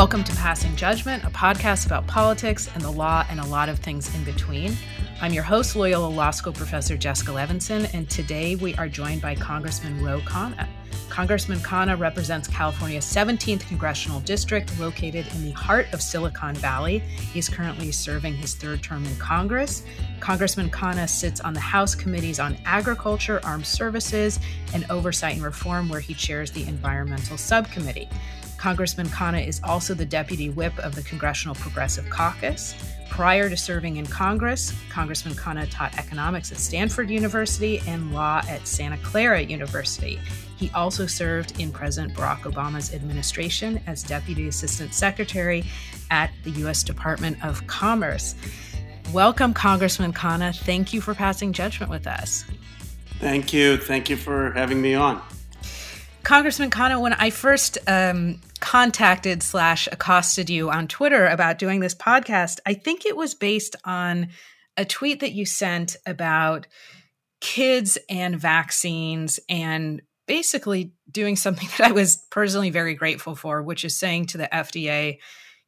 Welcome to Passing Judgment, a podcast about politics and the law and a lot of things in between. I'm your host, Loyola Law School professor Jessica Levinson, and today we are joined by Congressman Ro Khanna. Congressman Khanna represents California's 17th congressional district, located in the heart of Silicon Valley. He's currently serving his third term in Congress. Congressman Khanna sits on the House committees on agriculture, armed services, and oversight and reform, where he chairs the environmental subcommittee. Congressman Khanna is also the deputy whip of the Congressional Progressive Caucus. Prior to serving in Congress, Congressman Khanna taught economics at Stanford University and law at Santa Clara University. He also served in President Barack Obama's administration as Deputy Assistant Secretary at the U.S. Department of Commerce. Welcome, Congressman Khanna. Thank you for passing judgment with us. Thank you. Thank you for having me on. Congressman Khanna, when I first um, contacted slash accosted you on Twitter about doing this podcast, I think it was based on a tweet that you sent about kids and vaccines and basically doing something that I was personally very grateful for, which is saying to the FDA,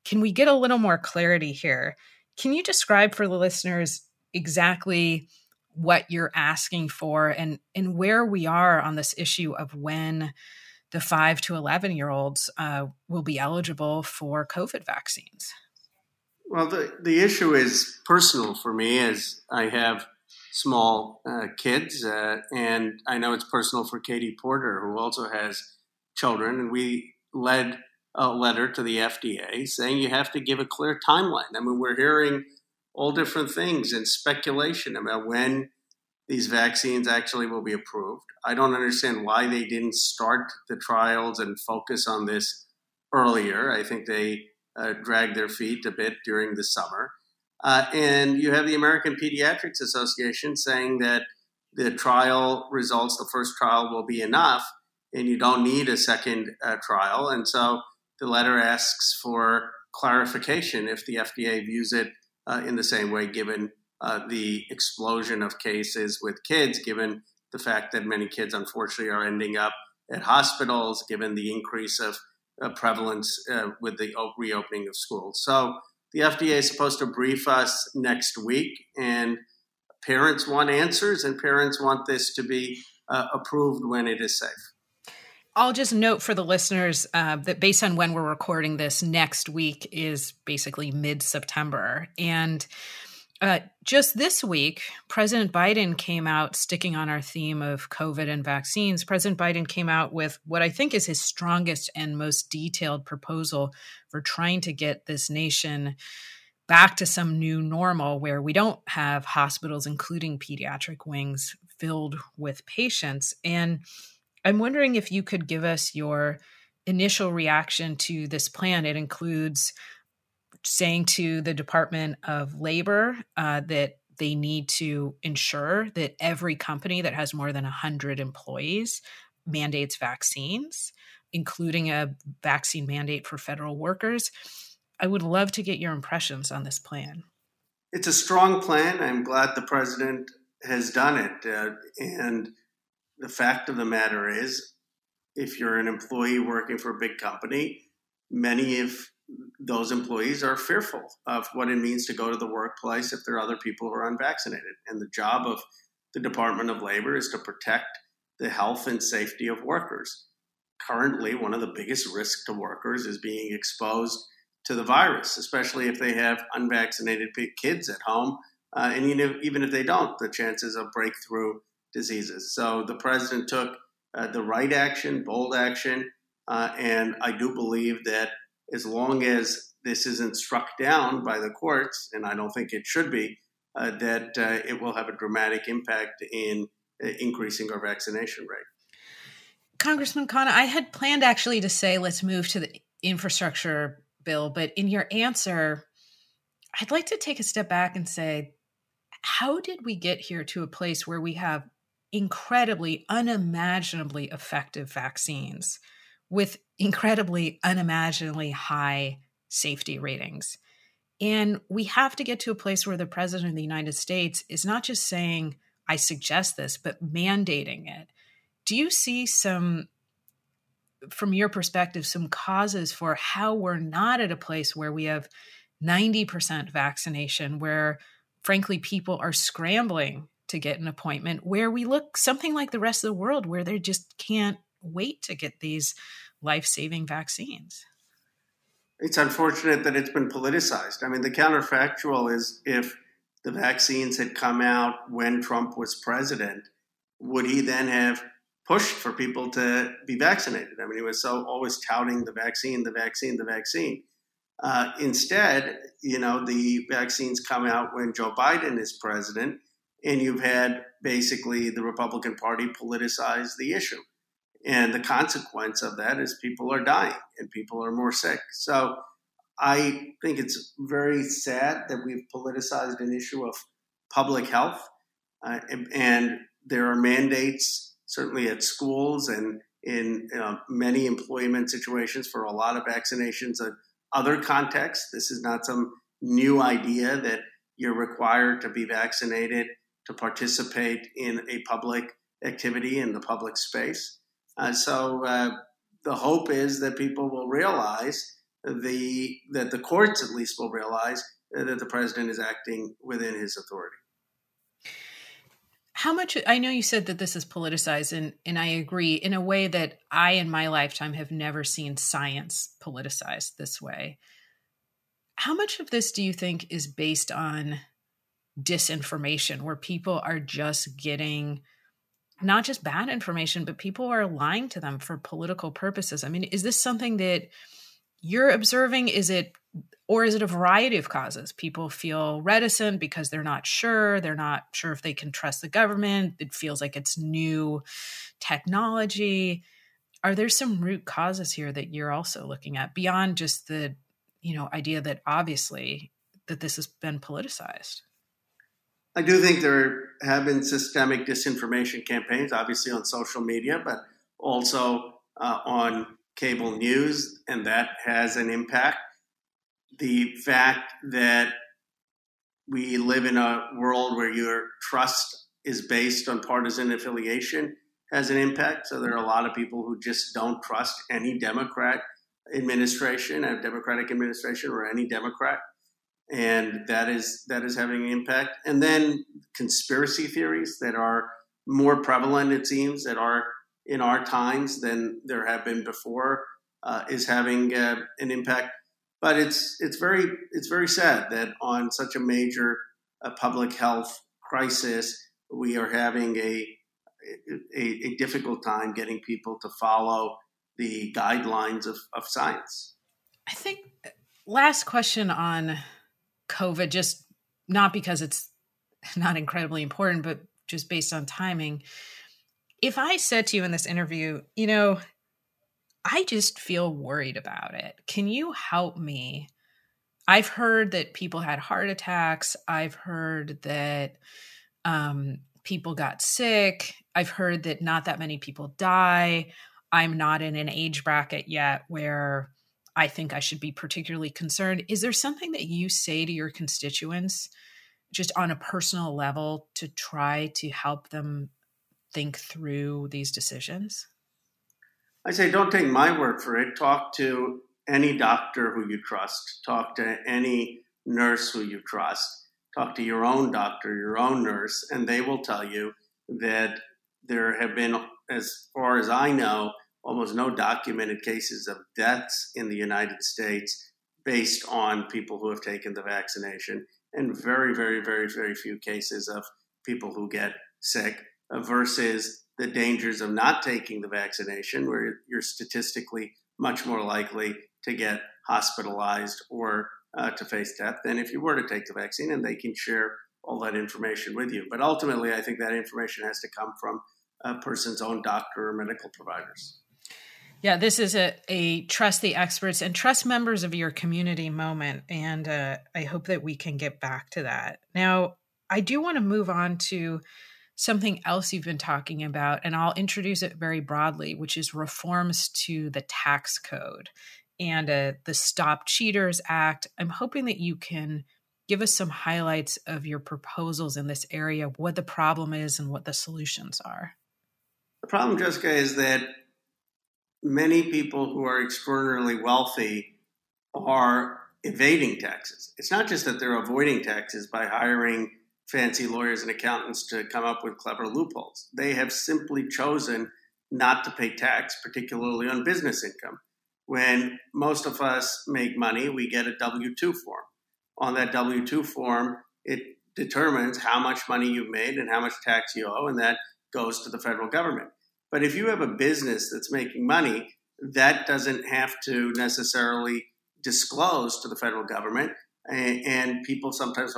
can we get a little more clarity here? Can you describe for the listeners exactly what you're asking for and and where we are on this issue of when the 5 to 11 year olds uh, will be eligible for covid vaccines well the, the issue is personal for me as i have small uh, kids, uh, and I know it's personal for Katie Porter, who also has children. And we led a letter to the FDA saying you have to give a clear timeline. I mean, we're hearing all different things and speculation about when these vaccines actually will be approved. I don't understand why they didn't start the trials and focus on this earlier. I think they uh, dragged their feet a bit during the summer. Uh, and you have the American Pediatrics Association saying that the trial results, the first trial, will be enough, and you don't need a second uh, trial. And so the letter asks for clarification if the FDA views it uh, in the same way, given uh, the explosion of cases with kids, given the fact that many kids, unfortunately, are ending up at hospitals, given the increase of uh, prevalence uh, with the reopening of schools. So the FDA is supposed to brief us next week, and parents want answers, and parents want this to be uh, approved when it is safe. I'll just note for the listeners uh, that based on when we're recording this, next week is basically mid September. And uh, just this week, President Biden came out, sticking on our theme of COVID and vaccines. President Biden came out with what I think is his strongest and most detailed proposal for trying to get this nation back to some new normal where we don't have hospitals, including pediatric wings, filled with patients. And I'm wondering if you could give us your initial reaction to this plan. It includes saying to the Department of Labor uh, that they need to ensure that every company that has more than 100 employees mandates vaccines, including a vaccine mandate for federal workers. I would love to get your impressions on this plan. It's a strong plan. I'm glad the president has done it. Uh, and the fact of the matter is, if you're an employee working for a big company, many of those employees are fearful of what it means to go to the workplace if there are other people who are unvaccinated. And the job of the Department of Labor is to protect the health and safety of workers. Currently, one of the biggest risks to workers is being exposed to the virus, especially if they have unvaccinated kids at home. Uh, and even if they don't, the chances of breakthrough diseases. So the president took uh, the right action, bold action, uh, and I do believe that as long as this isn't struck down by the courts, and I don't think it should be, uh, that uh, it will have a dramatic impact in uh, increasing our vaccination rate. Congressman Khanna, I had planned actually to say let's move to the infrastructure bill, but in your answer, I'd like to take a step back and say, how did we get here to a place where we have incredibly, unimaginably effective vaccines with incredibly, unimaginably high safety ratings. And we have to get to a place where the president of the United States is not just saying, I suggest this, but mandating it. Do you see some from your perspective, some causes for how we're not at a place where we have 90% vaccination, where frankly people are scrambling to get an appointment, where we look something like the rest of the world where they just can't wait to get these life saving vaccines? It's unfortunate that it's been politicized. I mean, the counterfactual is if the vaccines had come out when Trump was president, would he then have pushed for people to be vaccinated? I mean, he was so always touting the vaccine, the vaccine, the vaccine. Uh, instead, you know, the vaccines come out when Joe Biden is president, and you've had basically the Republican Party politicize the issue. And the consequence of that is people are dying and people are more sick. So I think it's very sad that we've politicized an issue of public health. Uh, and, and, there are mandates, certainly at schools and in uh, many employment situations, for a lot of vaccinations in other contexts. This is not some new idea that you're required to be vaccinated to participate in a public activity in the public space. Uh, so uh, the hope is that people will realize the that the courts at least will realize that the president is acting within his authority. How much I know you said that this is politicized and and I agree in a way that I in my lifetime have never seen science politicized this way. How much of this do you think is based on disinformation where people are just getting not just bad information, but people are lying to them for political purposes. I mean, is this something that you're observing? Is it, or is it a variety of causes? People feel reticent because they're not sure. They're not sure if they can trust the government. It feels like it's new technology. Are there some root causes here that you're also looking at beyond just the, you know, idea that obviously that this has been politicized? I do think there have been systemic disinformation campaigns, obviously on social media, but also uh, on cable news, and that has an impact. The fact that we live in a world where your trust is based on partisan affiliation has an impact. So there are a lot of people who just don't trust any Democrat administration, a Democratic administration, or any Democrat and that is that is having an impact. And then conspiracy theories that are more prevalent, it seems, that are in our times than there have been before, uh, is having uh, an impact. But it's it's very it's very sad that on such a major uh, public health crisis, we are having a, a, a difficult time getting people to follow the guidelines of, of science. I think last question on COVID, just not because it's not incredibly important, but just based on timing. If I said to you in this interview, you know, I just feel worried about it. Can you help me? I've heard that people had heart attacks. I've heard that um, people got sick. I've heard that not that many people die. I'm not in an age bracket yet where I think I should be particularly concerned. Is there something that you say to your constituents just on a personal level to try to help them think through these decisions? I say, don't take my word for it. Talk to any doctor who you trust, talk to any nurse who you trust, talk to your own doctor, your own nurse, and they will tell you that there have been, as far as I know, almost no documented cases of deaths in the United States based on people who have taken the vaccination, and very, very, very, very few cases of people who get sick uh, versus the dangers of not taking the vaccination, where you're statistically much more likely to get hospitalized or uh, to face death than if you were to take the vaccine, and they can share all that information with you. But ultimately, I think that information has to come from a person's own doctor or medical providers. Yeah, this is a, a trust the experts and trust members of your community moment. And uh, I hope that we can get back to that. Now, I do want to move on to something else you've been talking about, and I'll introduce it very broadly, which is reforms to the tax code and uh, the Stop Cheaters Act. I'm hoping that you can give us some highlights of your proposals in this area, what the problem is, and what the solutions are. The problem, Jessica, is that many people who are extraordinarily wealthy are evading taxes. It's not just that they're avoiding taxes by hiring fancy lawyers and accountants to come up with clever loopholes. They have simply chosen not to pay tax, particularly on business income. When most of us make money, we get a W 2 form. On that W 2 form, it determines how much money you've made and how much tax you owe, and that goes to the federal government. But if you have a business that's making money, that doesn't have to necessarily disclose to the federal government, and, people sometimes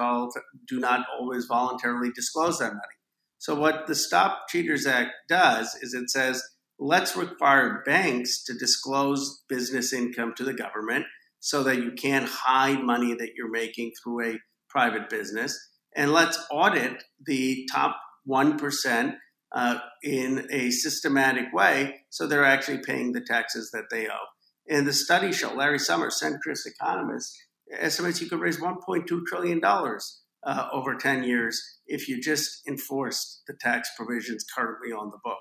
do not always voluntarily disclose that money. So, what the Stop Cheaters Act does is it says, let's require banks to disclose business income to the government so that you can't hide money that you're making through a private business. And let's audit the top 1% uh, in a systematic way so they're actually paying the taxes that they owe. And the study show, Larry Summers, centrist economist, estimates you could raise $1.2 trillion uh, over 10 years if you just enforced the tax provisions currently on the book.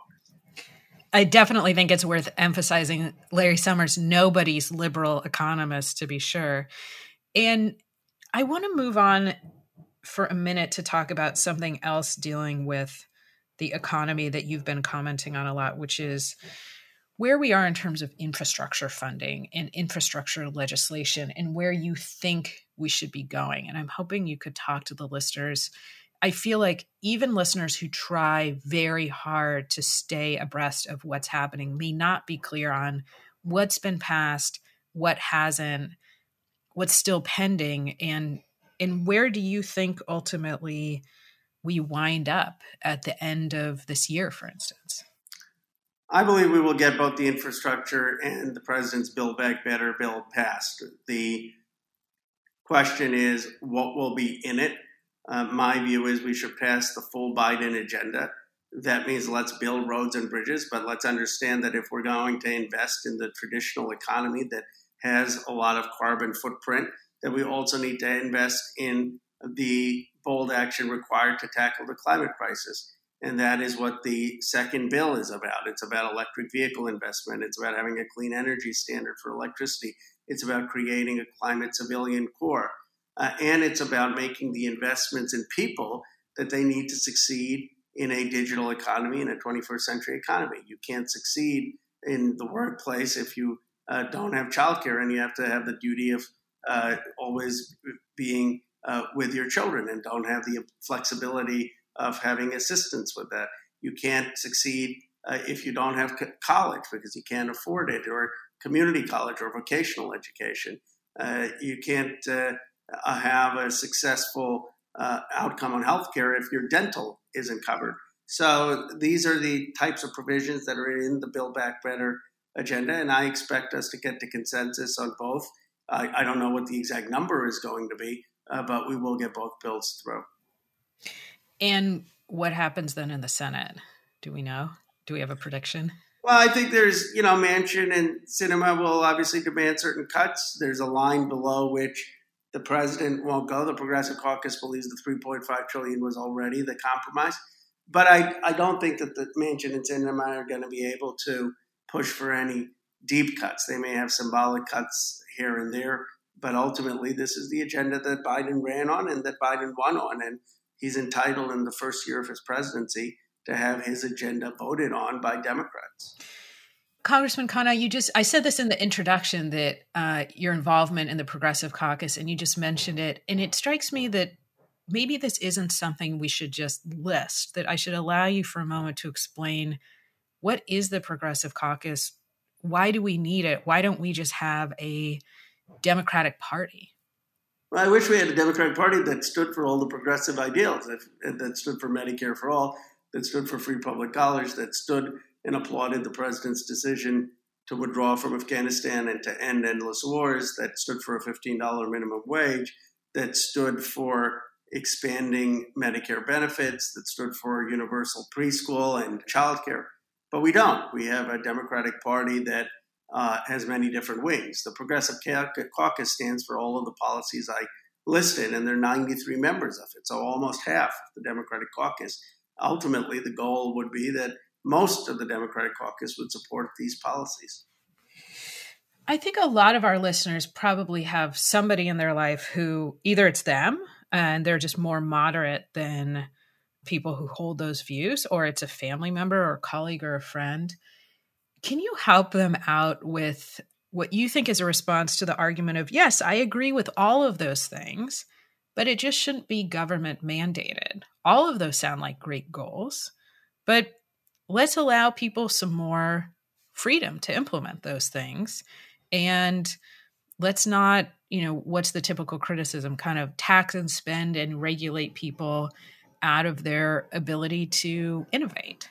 I definitely think it's worth emphasizing Larry Summers, nobody's liberal economist, to be sure. And I want to move on for a minute to talk about something else dealing with the economy that you've been commenting on a lot, which is where we are in terms of infrastructure funding and infrastructure legislation and where you think we should be going. And I'm hoping you could talk to the listeners. I feel like even listeners who try very hard to stay abreast of what's happening may not be clear on what's been passed, what hasn't, what's still pending, and and where do you think ultimately we wind up at the end of this year, for instance? I believe we will get both the infrastructure and the president's Build Back Better bill passed. The question is what will be in it. Uh, my view is we should pass the full Biden agenda. That means let's build roads and bridges, but let's understand that if we're going to invest in the traditional economy that has a lot of carbon footprint, that we also need to invest in the bold action required to tackle the climate crisis. And that is what the second bill is about. It's about electric vehicle investment. It's about having a clean energy standard for electricity. It's about creating a climate civilian corps. Uh, and it's about making the investments in people that they need to succeed in a digital economy, in a 21st century economy. You can't succeed in the workplace if you uh, don't have childcare and you have to have the duty of uh, always being uh, with your children and don't have the flexibility of having assistance with that. You can't succeed uh, if you don't have co- college because you can't afford it, or community college or vocational education. Uh, you can't uh, uh, have a successful uh, outcome on healthcare if your dental isn't covered. So these are the types of provisions that are in the Build Back Better agenda, and I expect us to get to consensus on both. I, I don't know what the exact number is going to be, uh, but we will get both bills through. And what happens then in the Senate? Do we know? Do we have a prediction? Well, I think there's, you know, Manchin and Sinema will obviously demand certain cuts. There's a line below which the president won't go. The Progressive Caucus believes the 3.5 trillion was already the compromise. But I, I don't think that the Manchin and Sinema are going to be able to push for any deep cuts. They may have symbolic cuts here and there, but ultimately this is the agenda that Biden ran on and that Biden won on. And he's entitled in the first year of his presidency to have his agenda voted on by Democrats. Congressman Khanna, you just, I said this in the introduction that uh, your involvement in the Progressive Caucus, and you just mentioned it. And it strikes me that maybe this isn't something we should just list, that I should allow you for a moment to explain what is the Progressive Caucus? Why do we need it? Why don't we just have a Democratic Party? Well, I wish we had a Democratic Party that stood for all the progressive ideals, that stood for Medicare for all, that stood for free public college, that stood and applauded the president's decision to withdraw from Afghanistan and to end endless wars, that stood for a $15 minimum wage, that stood for expanding Medicare benefits, that stood for universal preschool and childcare. But we don't. We have a Democratic Party that uh, has many different wings. The Progressive Caucus stands for all of the policies I listed, and there are 93 members of it, so almost half of the Democratic Caucus. Ultimately, the goal would be that most of the Democratic Caucus would support these policies. I think a lot of our listeners probably have somebody in their life who either it's them and they're just more moderate than people who hold those views, or it's a family member or a colleague or a friend. Can you help them out with what you think is a response to the argument of, yes, I agree with all of those things, but it just shouldn't be government mandated? All of those sound like great goals, but let's allow people some more freedom to implement those things. And let's not, you know, what's the typical criticism? Kind of tax and spend and regulate people out of their ability to innovate.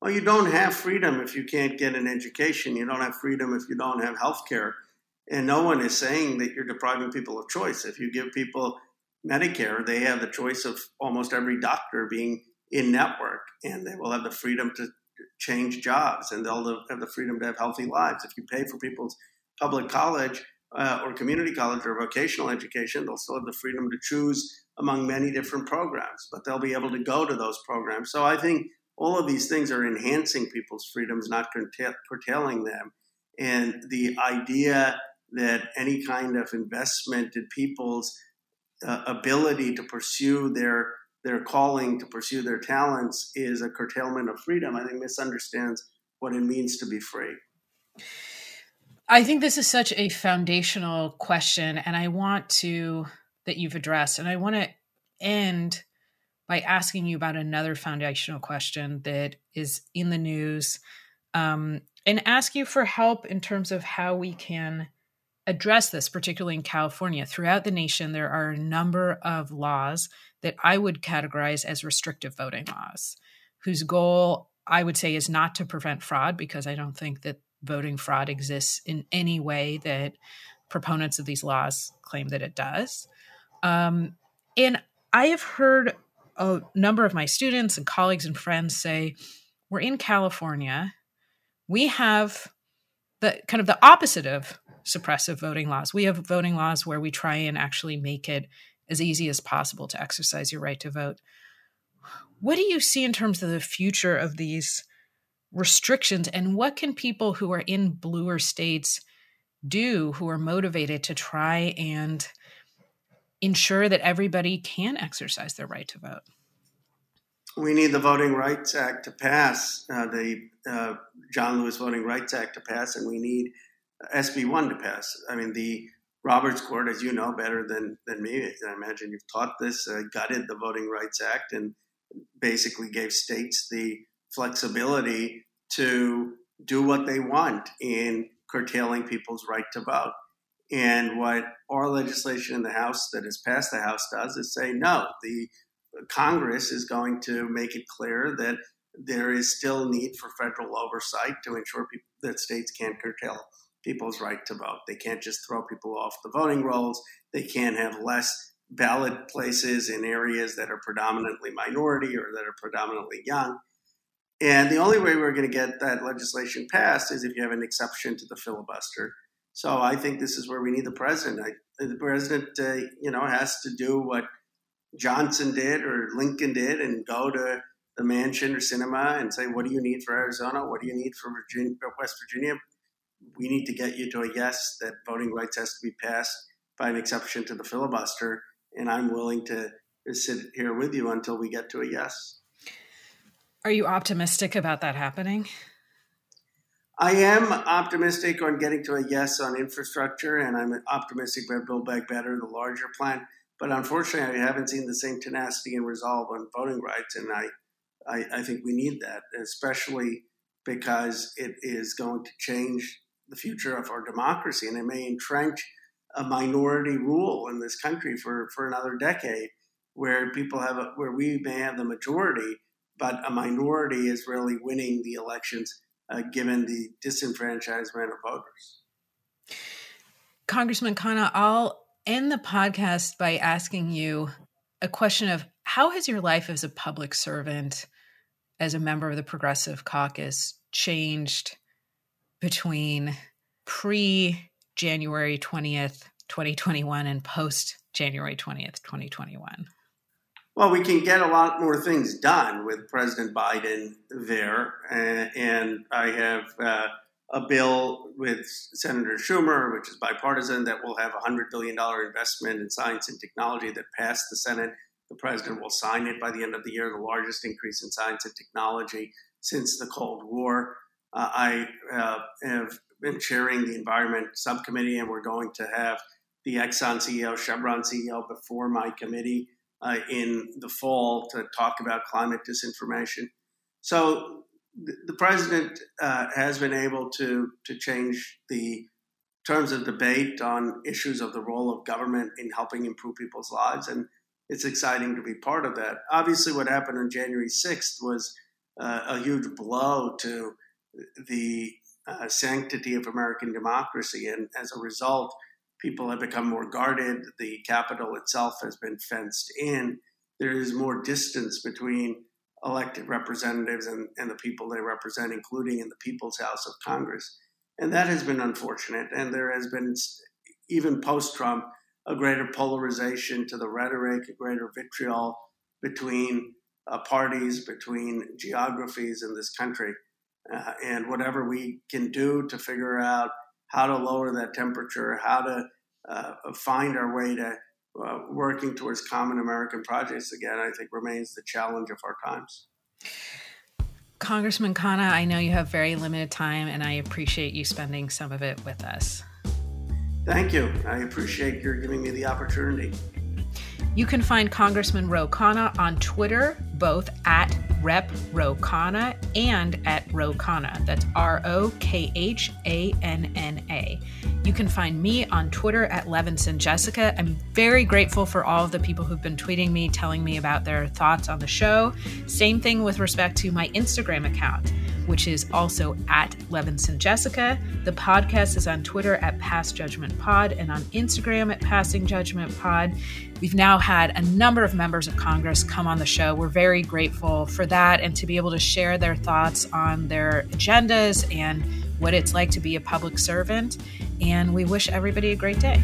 Well, you don't have freedom if you can't get an education. You don't have freedom if you don't have health care. And no one is saying that you're depriving people of choice. If you give people Medicare, they have the choice of almost every doctor being in network, and they will have the freedom to change jobs, and they'll have the freedom to have healthy lives. If you pay for people's public college uh, or community college or vocational education, they'll still have the freedom to choose among many different programs, but they'll be able to go to those programs. So I think all of these things are enhancing people's freedoms, not curtailing them. And the idea that any kind of investment in people's uh, ability to pursue their their calling, to pursue their talents, is a curtailment of freedom. I think misunderstands what it means to be free. I think this is such a foundational question, and I want to that you've addressed, and I want to end by asking you about another foundational question that is in the news um, and ask you for help in terms of how we can address this, particularly in California. Throughout the nation, there are a number of laws that I would categorize as restrictive voting laws, whose goal I would say is not to prevent fraud, because I don't think that voting fraud exists in any way that proponents of these laws claim that it does. Um, and I have heard a number of my students and colleagues and friends say, we're in California. We have the kind of the opposite of suppressive voting laws. We have voting laws where we try and actually make it as easy as possible to exercise your right to vote. What do you see in terms of the future of these restrictions and what can people who are in bluer states do who are motivated to try and ensure that everybody can exercise their right to vote? We need the Voting Rights Act to pass, uh, the uh, John Lewis Voting Rights Act to pass, and we need SB 1 to pass. I mean, the Roberts Court, as you know better than, than me, I imagine you've taught this, uh, gutted the Voting Rights Act and basically gave states the flexibility to do what they want in curtailing people's right to vote. And what our legislation in the House that has passed the House does is say no, the Congress is going to make it clear that there is still need for federal oversight to ensure that states can't curtail people's right to vote. They can't just throw people off the voting rolls. They can't have less ballot places in areas that are predominantly minority or that are predominantly young. And the only way we're going to get that legislation passed is if you have an exception to the filibuster. So I think this is where we need the president. I, the president, uh, you know, has to do what Johnson did or Lincoln did and go to the Manchin or Sinema and say, "What do you need for Arizona? What do you need for Virginia, West Virginia? We need to get you to a yes that voting rights has to be passed by an exception to the filibuster." And I'm willing to sit here with you until we get to a yes. Are you optimistic about that happening? I am optimistic on getting to a yes on infrastructure, and I'm optimistic about Build Back Better, the larger plan. But unfortunately, I haven't seen the same tenacity and resolve on voting rights, and I, I, I think we need that, especially because it is going to change the future of our democracy, and it may entrench a minority rule in this country for, for another decade, where people have a, where we may have the majority, but a minority is really winning the elections uh, given the disenfranchisement of voters. Congressman Khanna, I'll end the podcast by asking you a question of how has your life as a public servant, as a member of the Progressive Caucus, changed between pre January 20th, 2021 and post January 20th, 2021? Well, we can get a lot more things done with President Biden there, and, I have uh, a bill with Senator Schumer, which is bipartisan, that will have a $100 billion investment in science and technology that passed the Senate. The president will sign it by the end of the year, the largest increase in science and technology since the Cold War. Uh, I uh, have been chairing the Environment Subcommittee, and we're going to have the Exxon CEO, Chevron CEO before my committee uh, in the fall to talk about climate disinformation. So the president uh, has been able to to change the terms of debate on issues of the role of government in helping improve people's lives, and it's exciting to be part of that. Obviously, what happened on January sixth was uh, a huge blow to the uh, sanctity of American democracy, and as a result, people have become more guarded. The Capitol itself has been fenced in. There is more distance between elected representatives and, and the people they represent, including in the People's House of Congress. And that has been unfortunate. And there has been, even post Trump, a greater polarization to the rhetoric, a greater vitriol between uh, parties, between geographies in this country. Uh, and whatever we can do to figure out how to lower that temperature, how to uh, find our way to uh, working towards common American projects again, I think remains the challenge of our times. Congressman Khanna, I know you have very limited time, and I appreciate you spending some of it with us. Thank you. I appreciate your giving me the opportunity. You can find Congressman Ro Khanna on Twitter, both at Rep Ro Khanna and at Ro Khanna. That's R O K H A N N A. You can find me on Twitter at Levinson Jessica. I'm very grateful for all of the people who've been tweeting me, telling me about their thoughts on the show. Same thing with respect to my Instagram account which is also at Levinson Jessica. The podcast is on Twitter at Past Judgment Pod and on Instagram at Passing Judgment Pod. We've now had a number of members of Congress come on the show. We're very grateful for that and to be able to share their thoughts on their agendas and what it's like to be a public servant. And we wish everybody a great day.